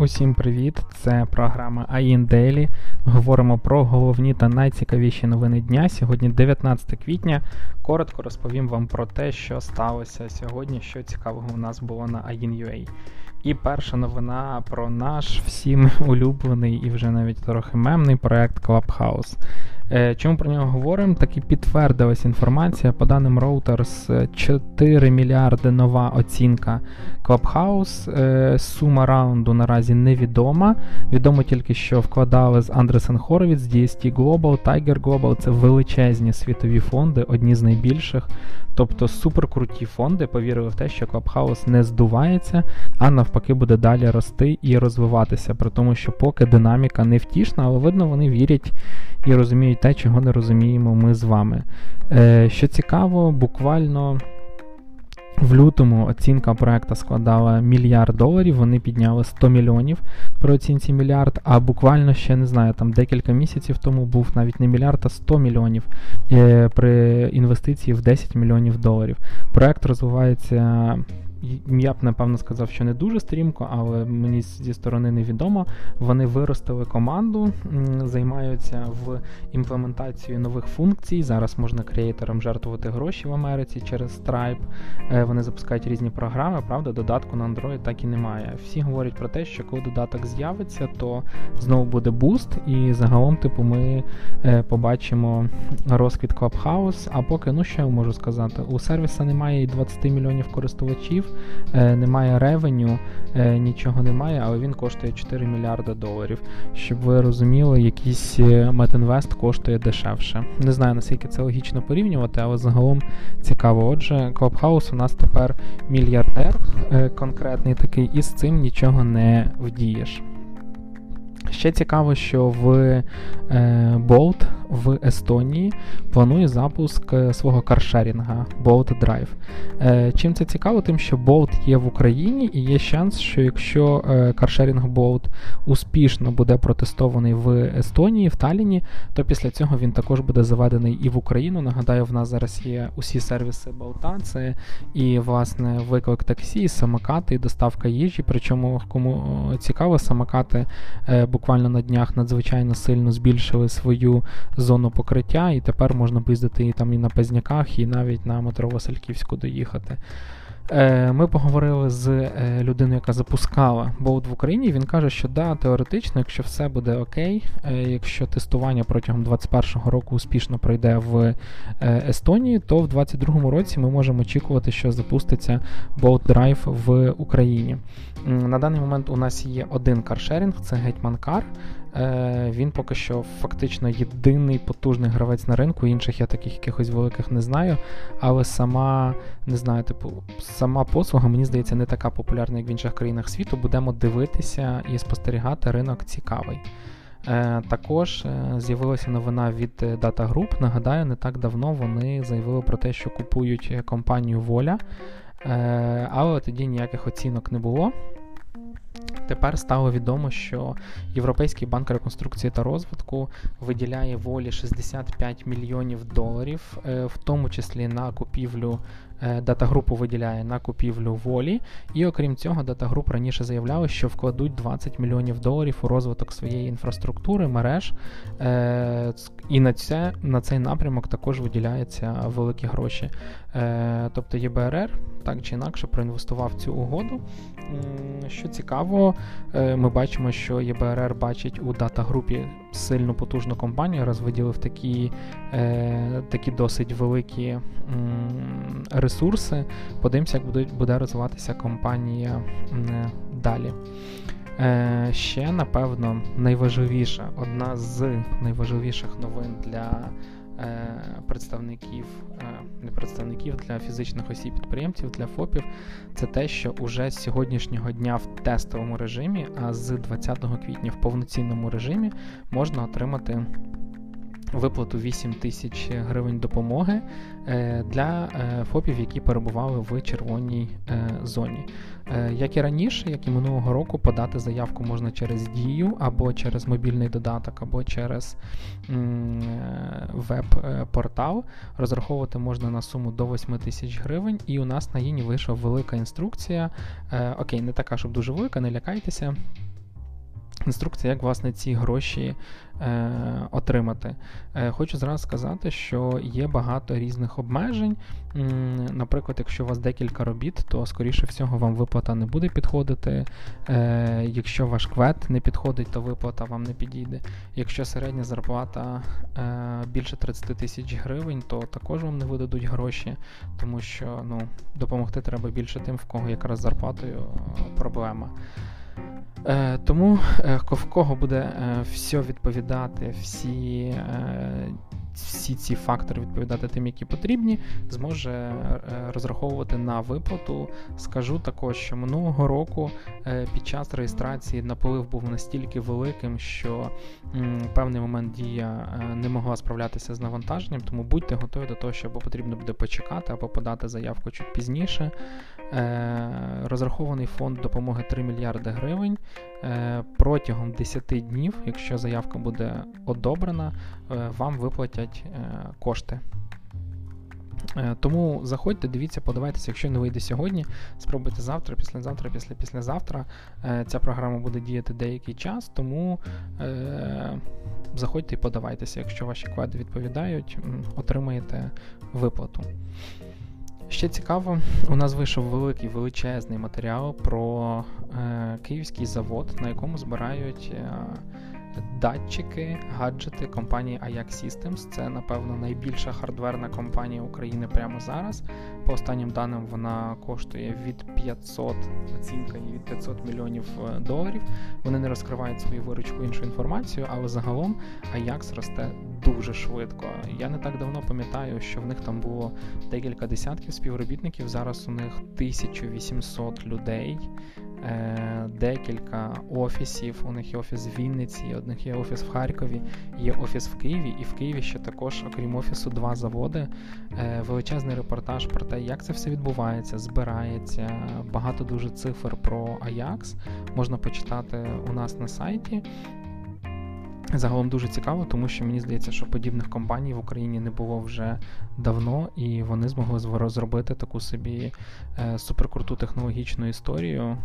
Усім привіт! Це програма AIN Daily. Говоримо про головні та найцікавіші новини дня. Сьогодні 19 квітня. Коротко розповім вам про те, що сталося сьогодні, що цікавого у нас було на AIN.ua. І перша новина про наш всім улюблений і вже навіть трохи мемний проект Clubhouse. Е, чому про нього говоримо? Так і підтвердилась інформація. По даним Reuters, 4 мільярди нова оцінка Clubhouse. Е, сума раунду наразі невідома. Відомо тільки, що вкладали з Андресен Хоровіц, DST Global, Tiger Global. Це величезні світові фонди, одні з найбільших. Тобто суперкруті фонди повірили в те, що Clubhouse не здувається, а навпаки буде далі рости і розвиватися. При тому, що поки динаміка не втішна, але видно, вони вірять і розуміють те, чого не розуміємо ми з вами. Е, Що цікаво, буквально. В лютому оцінка проекту складала мільярд доларів, вони підняли 100 мільйонів при оцінці мільярд, а буквально ще не знаю, там декілька місяців тому був навіть не мільярд, а 100 мільйонів е, при інвестиції в 10 мільйонів доларів. Проект розвивається я б напевно сказав, що не дуже стрімко, але мені зі сторони невідомо. Вони виростили команду, займаються в імплементацією нових функцій. Зараз можна креаторам жертвувати гроші в Америці через Stripe. Е, вони запускають різні програми. Правда, додатку на Android так і немає. Всі говорять про те, що коли додаток з'явиться, то знову буде буст, і загалом, типу, ми е, побачимо розквіт Clubhouse. А поки, ну що я можу сказати, у сервіса немає і 20 мільйонів користувачів немає ревеню, е, нічого немає, але він коштує 4 мільярди доларів. Щоб ви розуміли, якийсь е, Метінвест коштує дешевше. Не знаю, наскільки це логічно порівнювати, але загалом цікаво. Отже, Clubhouse у нас тепер мільярдер е, конкретний такий, і з цим нічого не вдієш. Ще цікаво, що в е, Bolt в Естонії планує запуск е, свого каршерінга Bolt Drive. Е, чим це цікаво? Тим, що Bolt є в Україні, і є шанс, що якщо каршерінг Bolt успішно буде протестований в Естонії, в Талліні, то після цього він також буде заведений і в Україну. Нагадаю, в нас зараз є усі сервіси Болта, це і власне виклик таксі, і самокати, і доставка їжі. Причому кому цікаво, самокати буквально на днях надзвичайно сильно збільшили свою зону покриття, і тепер можна поїздити і там і на Пезняках, і навіть на метро Васильківську доїхати. Е, ми поговорили з е, людиною, яка запускала болт в Україні. Він каже, що да, теоретично, якщо все буде окей, е, якщо тестування протягом 2021 року успішно пройде в Естонії, то в 2022 році ми можемо очікувати, що запуститься Bolt Drive в Україні. На даний момент у нас є один каршерінг, це Гетьман Кар. Е, він поки що фактично єдиний потужний гравець на ринку. Інших я таких якихось великих не знаю. Але сама не знаю, типу, сама послуга, мені здається, не така популярна, як в інших країнах світу. Будемо дивитися і спостерігати ринок цікавий. Е, також е, з'явилася новина від Data Group. Нагадаю, не так давно вони заявили про те, що купують компанію Воля, але тоді ніяких оцінок не було. Тепер стало відомо, що Європейський банк реконструкції та розвитку виділяє волі 65 мільйонів доларів, е, в тому числі на купівлю Е, датагрупу виділяє на купівлю волі, і окрім цього, датагруп раніше заявляли, що вкладуть 20 мільйонів доларів у розвиток своєї інфраструктури, мереж. Е, і на це, на цей напрямок також виділяються великі гроші. Тобто ЄБРР так чи інакше проінвестував цю угоду. Що цікаво, ми бачимо, що ЄБРР бачить у датагрупі сильну потужну компанію, раз виділив такі, такі досить великі ресурси. Подивимося, як буде, розвиватися компанія далі. Е, Ще, напевно, найважливіша, одна з найважливіших новин для е, представників, е, не представників для фізичних осіб підприємців, для ФОПів, це те, що уже з сьогоднішнього дня в тестовому режимі, а з 20 квітня в повноцінному режимі можна отримати виплату 8 тисяч гривень допомоги е, для е, ФОПів, які перебували в червоній е, зоні. Як і раніше, як і минулого року, подати заявку можна через Дію або через мобільний додаток, або через веб-портал. Розраховувати можна на суму до 8 тисяч гривень, і у нас на Їні вийшла велика інструкція. Окей, не така, щоб дуже велика, не лякайтеся. Інструкція, як власне ці гроші е, отримати. Е, Хочу зразу сказати, що є багато різних обмежень. Наприклад, якщо у вас декілька робіт, то скоріше всього вам виплата не буде підходити. Е, Якщо ваш квет не підходить, то виплата вам не підійде. Якщо середня зарплата е, більше 30 тисяч гривень, то також вам не видадуть гроші, тому що ну, допомогти треба більше тим, в кого якраз зарплатою е, проблема. Е, Тому е, в кого буде е, все відповідати, всі всі ці фактори відповідати тим, які потрібні, зможе е, розраховувати на виплату. Скажу також, що минулого року е, під час реєстрації наплив був настільки великим, що певний момент дія е, не могла справлятися з навантаженням, тому будьте готові до того, що або потрібно буде почекати, або подати заявку чуть пізніше. Розрахований фонд допомоги 3 мільярди гривень. Е, Протягом 10 днів, якщо заявка буде одобрена, е, вам виплатять е, кошти. Тому заходьте, дивіться, подавайтеся, якщо не вийде сьогодні, спробуйте завтра, післязавтра, після післязавтра. Ця програма буде діяти деякий час, тому заходьте і подавайтеся. Якщо ваші квади відповідають, отримаєте виплату. Ще цікаво, у нас вийшов великий величезний матеріал про е, київський завод, на якому збирають е, датчики, гаджети компанії Ajax Systems. Це, напевно, найбільша хардверна компанія України прямо зараз. По останнім даним, вона коштує від 500, оцінка її від 500 мільйонів е, доларів. Вони не розкривають свою виручку іншу інформацію, але загалом Ajax росте дуже швидко. Я не так давно пам'ятаю, що в них там було декілька десятків співробітників. Зараз у них 1800 людей. Е, декілька офісів. У них є офіс в Вінниці, у них є офіс в Харкові, є офіс в Києві, і в Києві ще також, окрім офісу, два заводи. Е, величезний репортаж про те, як це все відбувається, збирається. Багато дуже цифр про Ajax. Можна почитати у нас на сайті. Загалом дуже цікаво, тому що мені здається, що подібних компаній в Україні не було вже давно, і вони змогли зробити таку собі е, суперкруту технологічну історію. Е,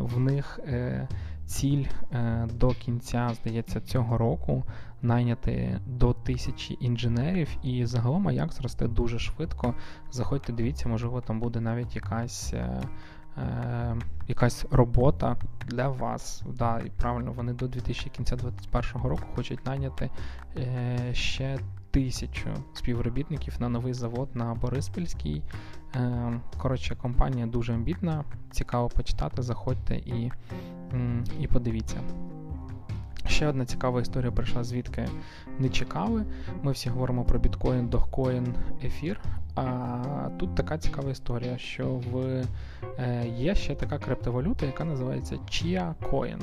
в них е, ціль е, до кінця, здається, цього року найняти до тисячі інженерів, і загалом Ajax росте дуже швидко. Заходьте, дивіться, можливо, там буде навіть якась. Е, якась робота для вас. Да, І правильно, вони до 2021 року хочуть найняти е, ще тисячу співробітників на новий завод на Бориспільській. Е, коротше, компанія дуже амбітна. Цікаво почитати, заходьте і, і подивіться. Ще одна цікава історія прийшла, звідки не чекали. Ми всі говоримо про біткоін, дохкоін, ефір. А тут така цікава історія, що в е, є ще така криптовалюта, яка називається Chia Coin.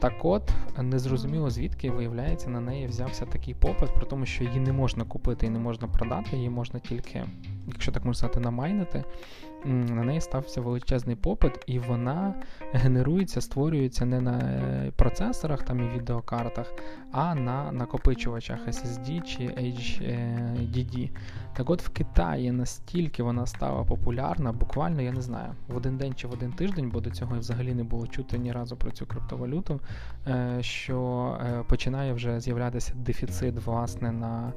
Так от, незрозуміло звідки виявляється, на неї взявся такий попит, про тому, що її не можна купити і не можна продати, її можна тільки, якщо так можна сказати, намайнити. На неї стався величезний попит, і вона генерується, створюється не на процесорах там і відеокартах, а на накопичувачах SSD чи HDD. Так от в Китаї настільки вона стала популярна, буквально, я не знаю, в один день чи в один тиждень, бо до цього взагалі не було чути ні разу про цю криптовалюту, що починає вже з'являтися дефіцит власне на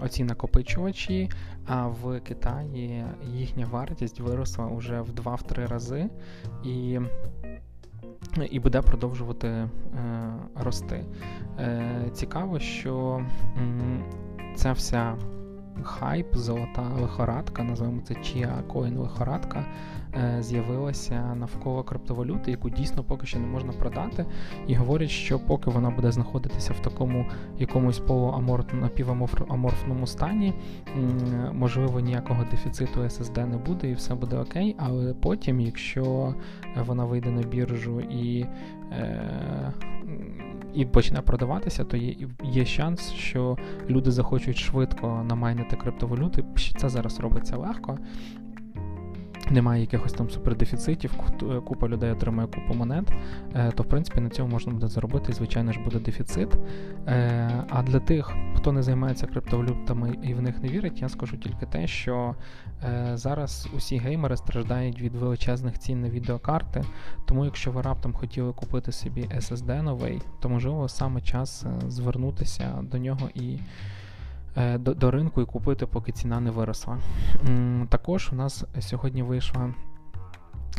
оці накопичувачі, а в Китаї їхня вартість виросла вже в 2-3 рази. І і буде продовжувати е, рости. Е, Цікаво, що м, ця вся хайп, золота лихорадка, називаємо це Chia Coin лихорадка, е, з'явилася навколо криптовалюти, яку дійсно поки що не можна продати. І говорять, що поки вона буде знаходитися в такому якомусь напіваморфному стані, можливо, ніякого дефіциту SSD не буде, і все буде окей. Але потім, якщо вона вийде на біржу і е, і почне продаватися, то є є шанс, що люди захочуть швидко намайнити криптовалюти. Це зараз робиться легко. Немає якихось там супердефіцитів, е, купа людей отримує купу монет, е, то в принципі на цьому можна буде заробити, і звичайно ж буде дефіцит. Е, а для тих, хто не займається криптовалютами і в них не вірить, я скажу тільки те, що зараз усі геймери страждають від величезних цін на відеокарти. Тому, якщо ви раптом хотіли купити собі SSD новий, то можливо саме час звернутися до нього і. Е, до, до ринку і купити, поки ціна не виросла. Також у нас сьогодні вийшла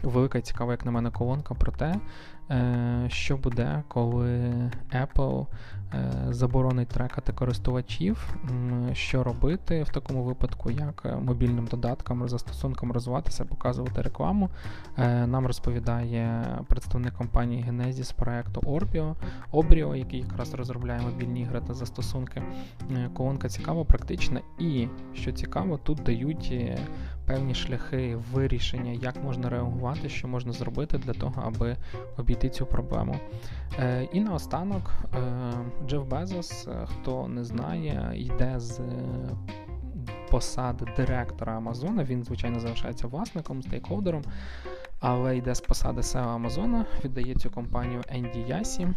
велика цікава, як на мене, колонка про те, що буде, коли Apple е, заборонить трекати користувачів, що робити в такому випадку, як мобільним додаткам, застосункам розвиватися, показувати рекламу. Е, нам розповідає представник компанії Genesis проекту Orbio, Obrio, який якраз розробляє мобільні ігри та застосунки. Колонка цікава, практична, і що цікаво, тут дають певні шляхи вирішення, як можна реагувати, що можна зробити для того, аби обійти цю проблему. Е, і наостанок е, Джеф Безос, е, хто не знає, йде з посади директора Амазона. Він, звичайно, залишається власником, стейкхолдером, але йде з посади SEO Амазона, віддає цю компанію Енді Ясі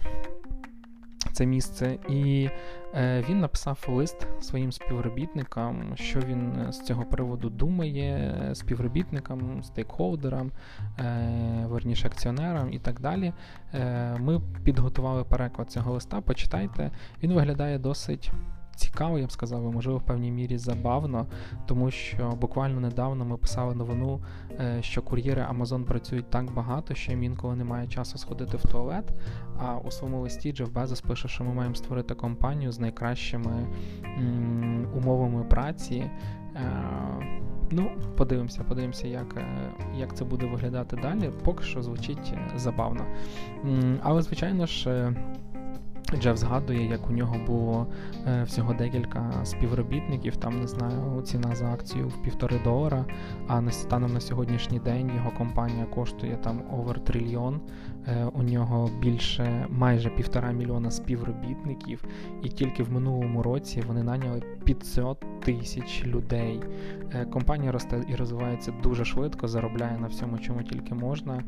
це місце, і е, він написав лист своїм співробітникам, що він е, з цього приводу думає, співробітникам, стейкхолдерам, е, верніше акціонерам і так далі. Е, Ми підготували переклад цього листа. Почитайте, він виглядає досить цікаво, я б сказав, і можливо, в певній мірі забавно, тому що буквально недавно ми писали новину, е, що кур'єри Amazon працюють так багато, що їм інколи немає часу сходити в туалет. А у своєму листі Джеф Безос пише, що ми маємо створити компанію з найкращими умовами праці. Е, Ну, подивимося, подивимося, як е, як це буде виглядати далі. Поки що звучить забавно. Але, звичайно ж, Джеф згадує, як у нього було е, всього декілька співробітників, там не знаю, ціна за акцію в півтори долара. А на станом на сьогоднішній день його компанія коштує там овер трильйон. Е, у нього більше майже півтора мільйона співробітників, і тільки в минулому році вони наняли 500 тисяч людей. Е, компанія росте і розвивається дуже швидко, заробляє на всьому, чому тільки можна.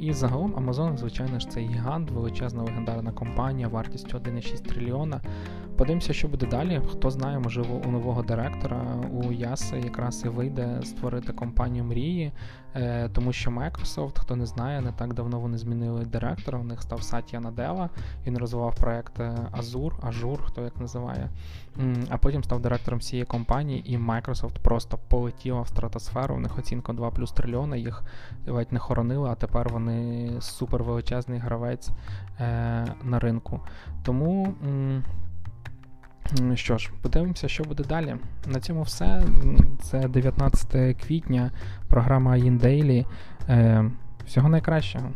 І загалом Amazon, звичайно ж, це гігант, величезна легендарна компанія, вартістю 1,6 трильйона. Подивимося, що буде далі. Хто знає, можливо, у нового директора у Яси якраз і вийде створити компанію мрії, е, тому що Microsoft, хто не знає, не так давно вони змінили директора. У них став Сатія Надела. Він розвивав проект Azure, Azure, хто як називає. А потім став директором цієї компанії, і Microsoft просто полетіла в стратосферу. У них оцінка 2 плюс трильйона, їх ледь не хоронили, а тепер вони супер величезний гравець е, на ринку. Тому. Що ж, подивимося, що буде далі. На цьому все. Це 19 квітня, програма. Е, Всього найкращого.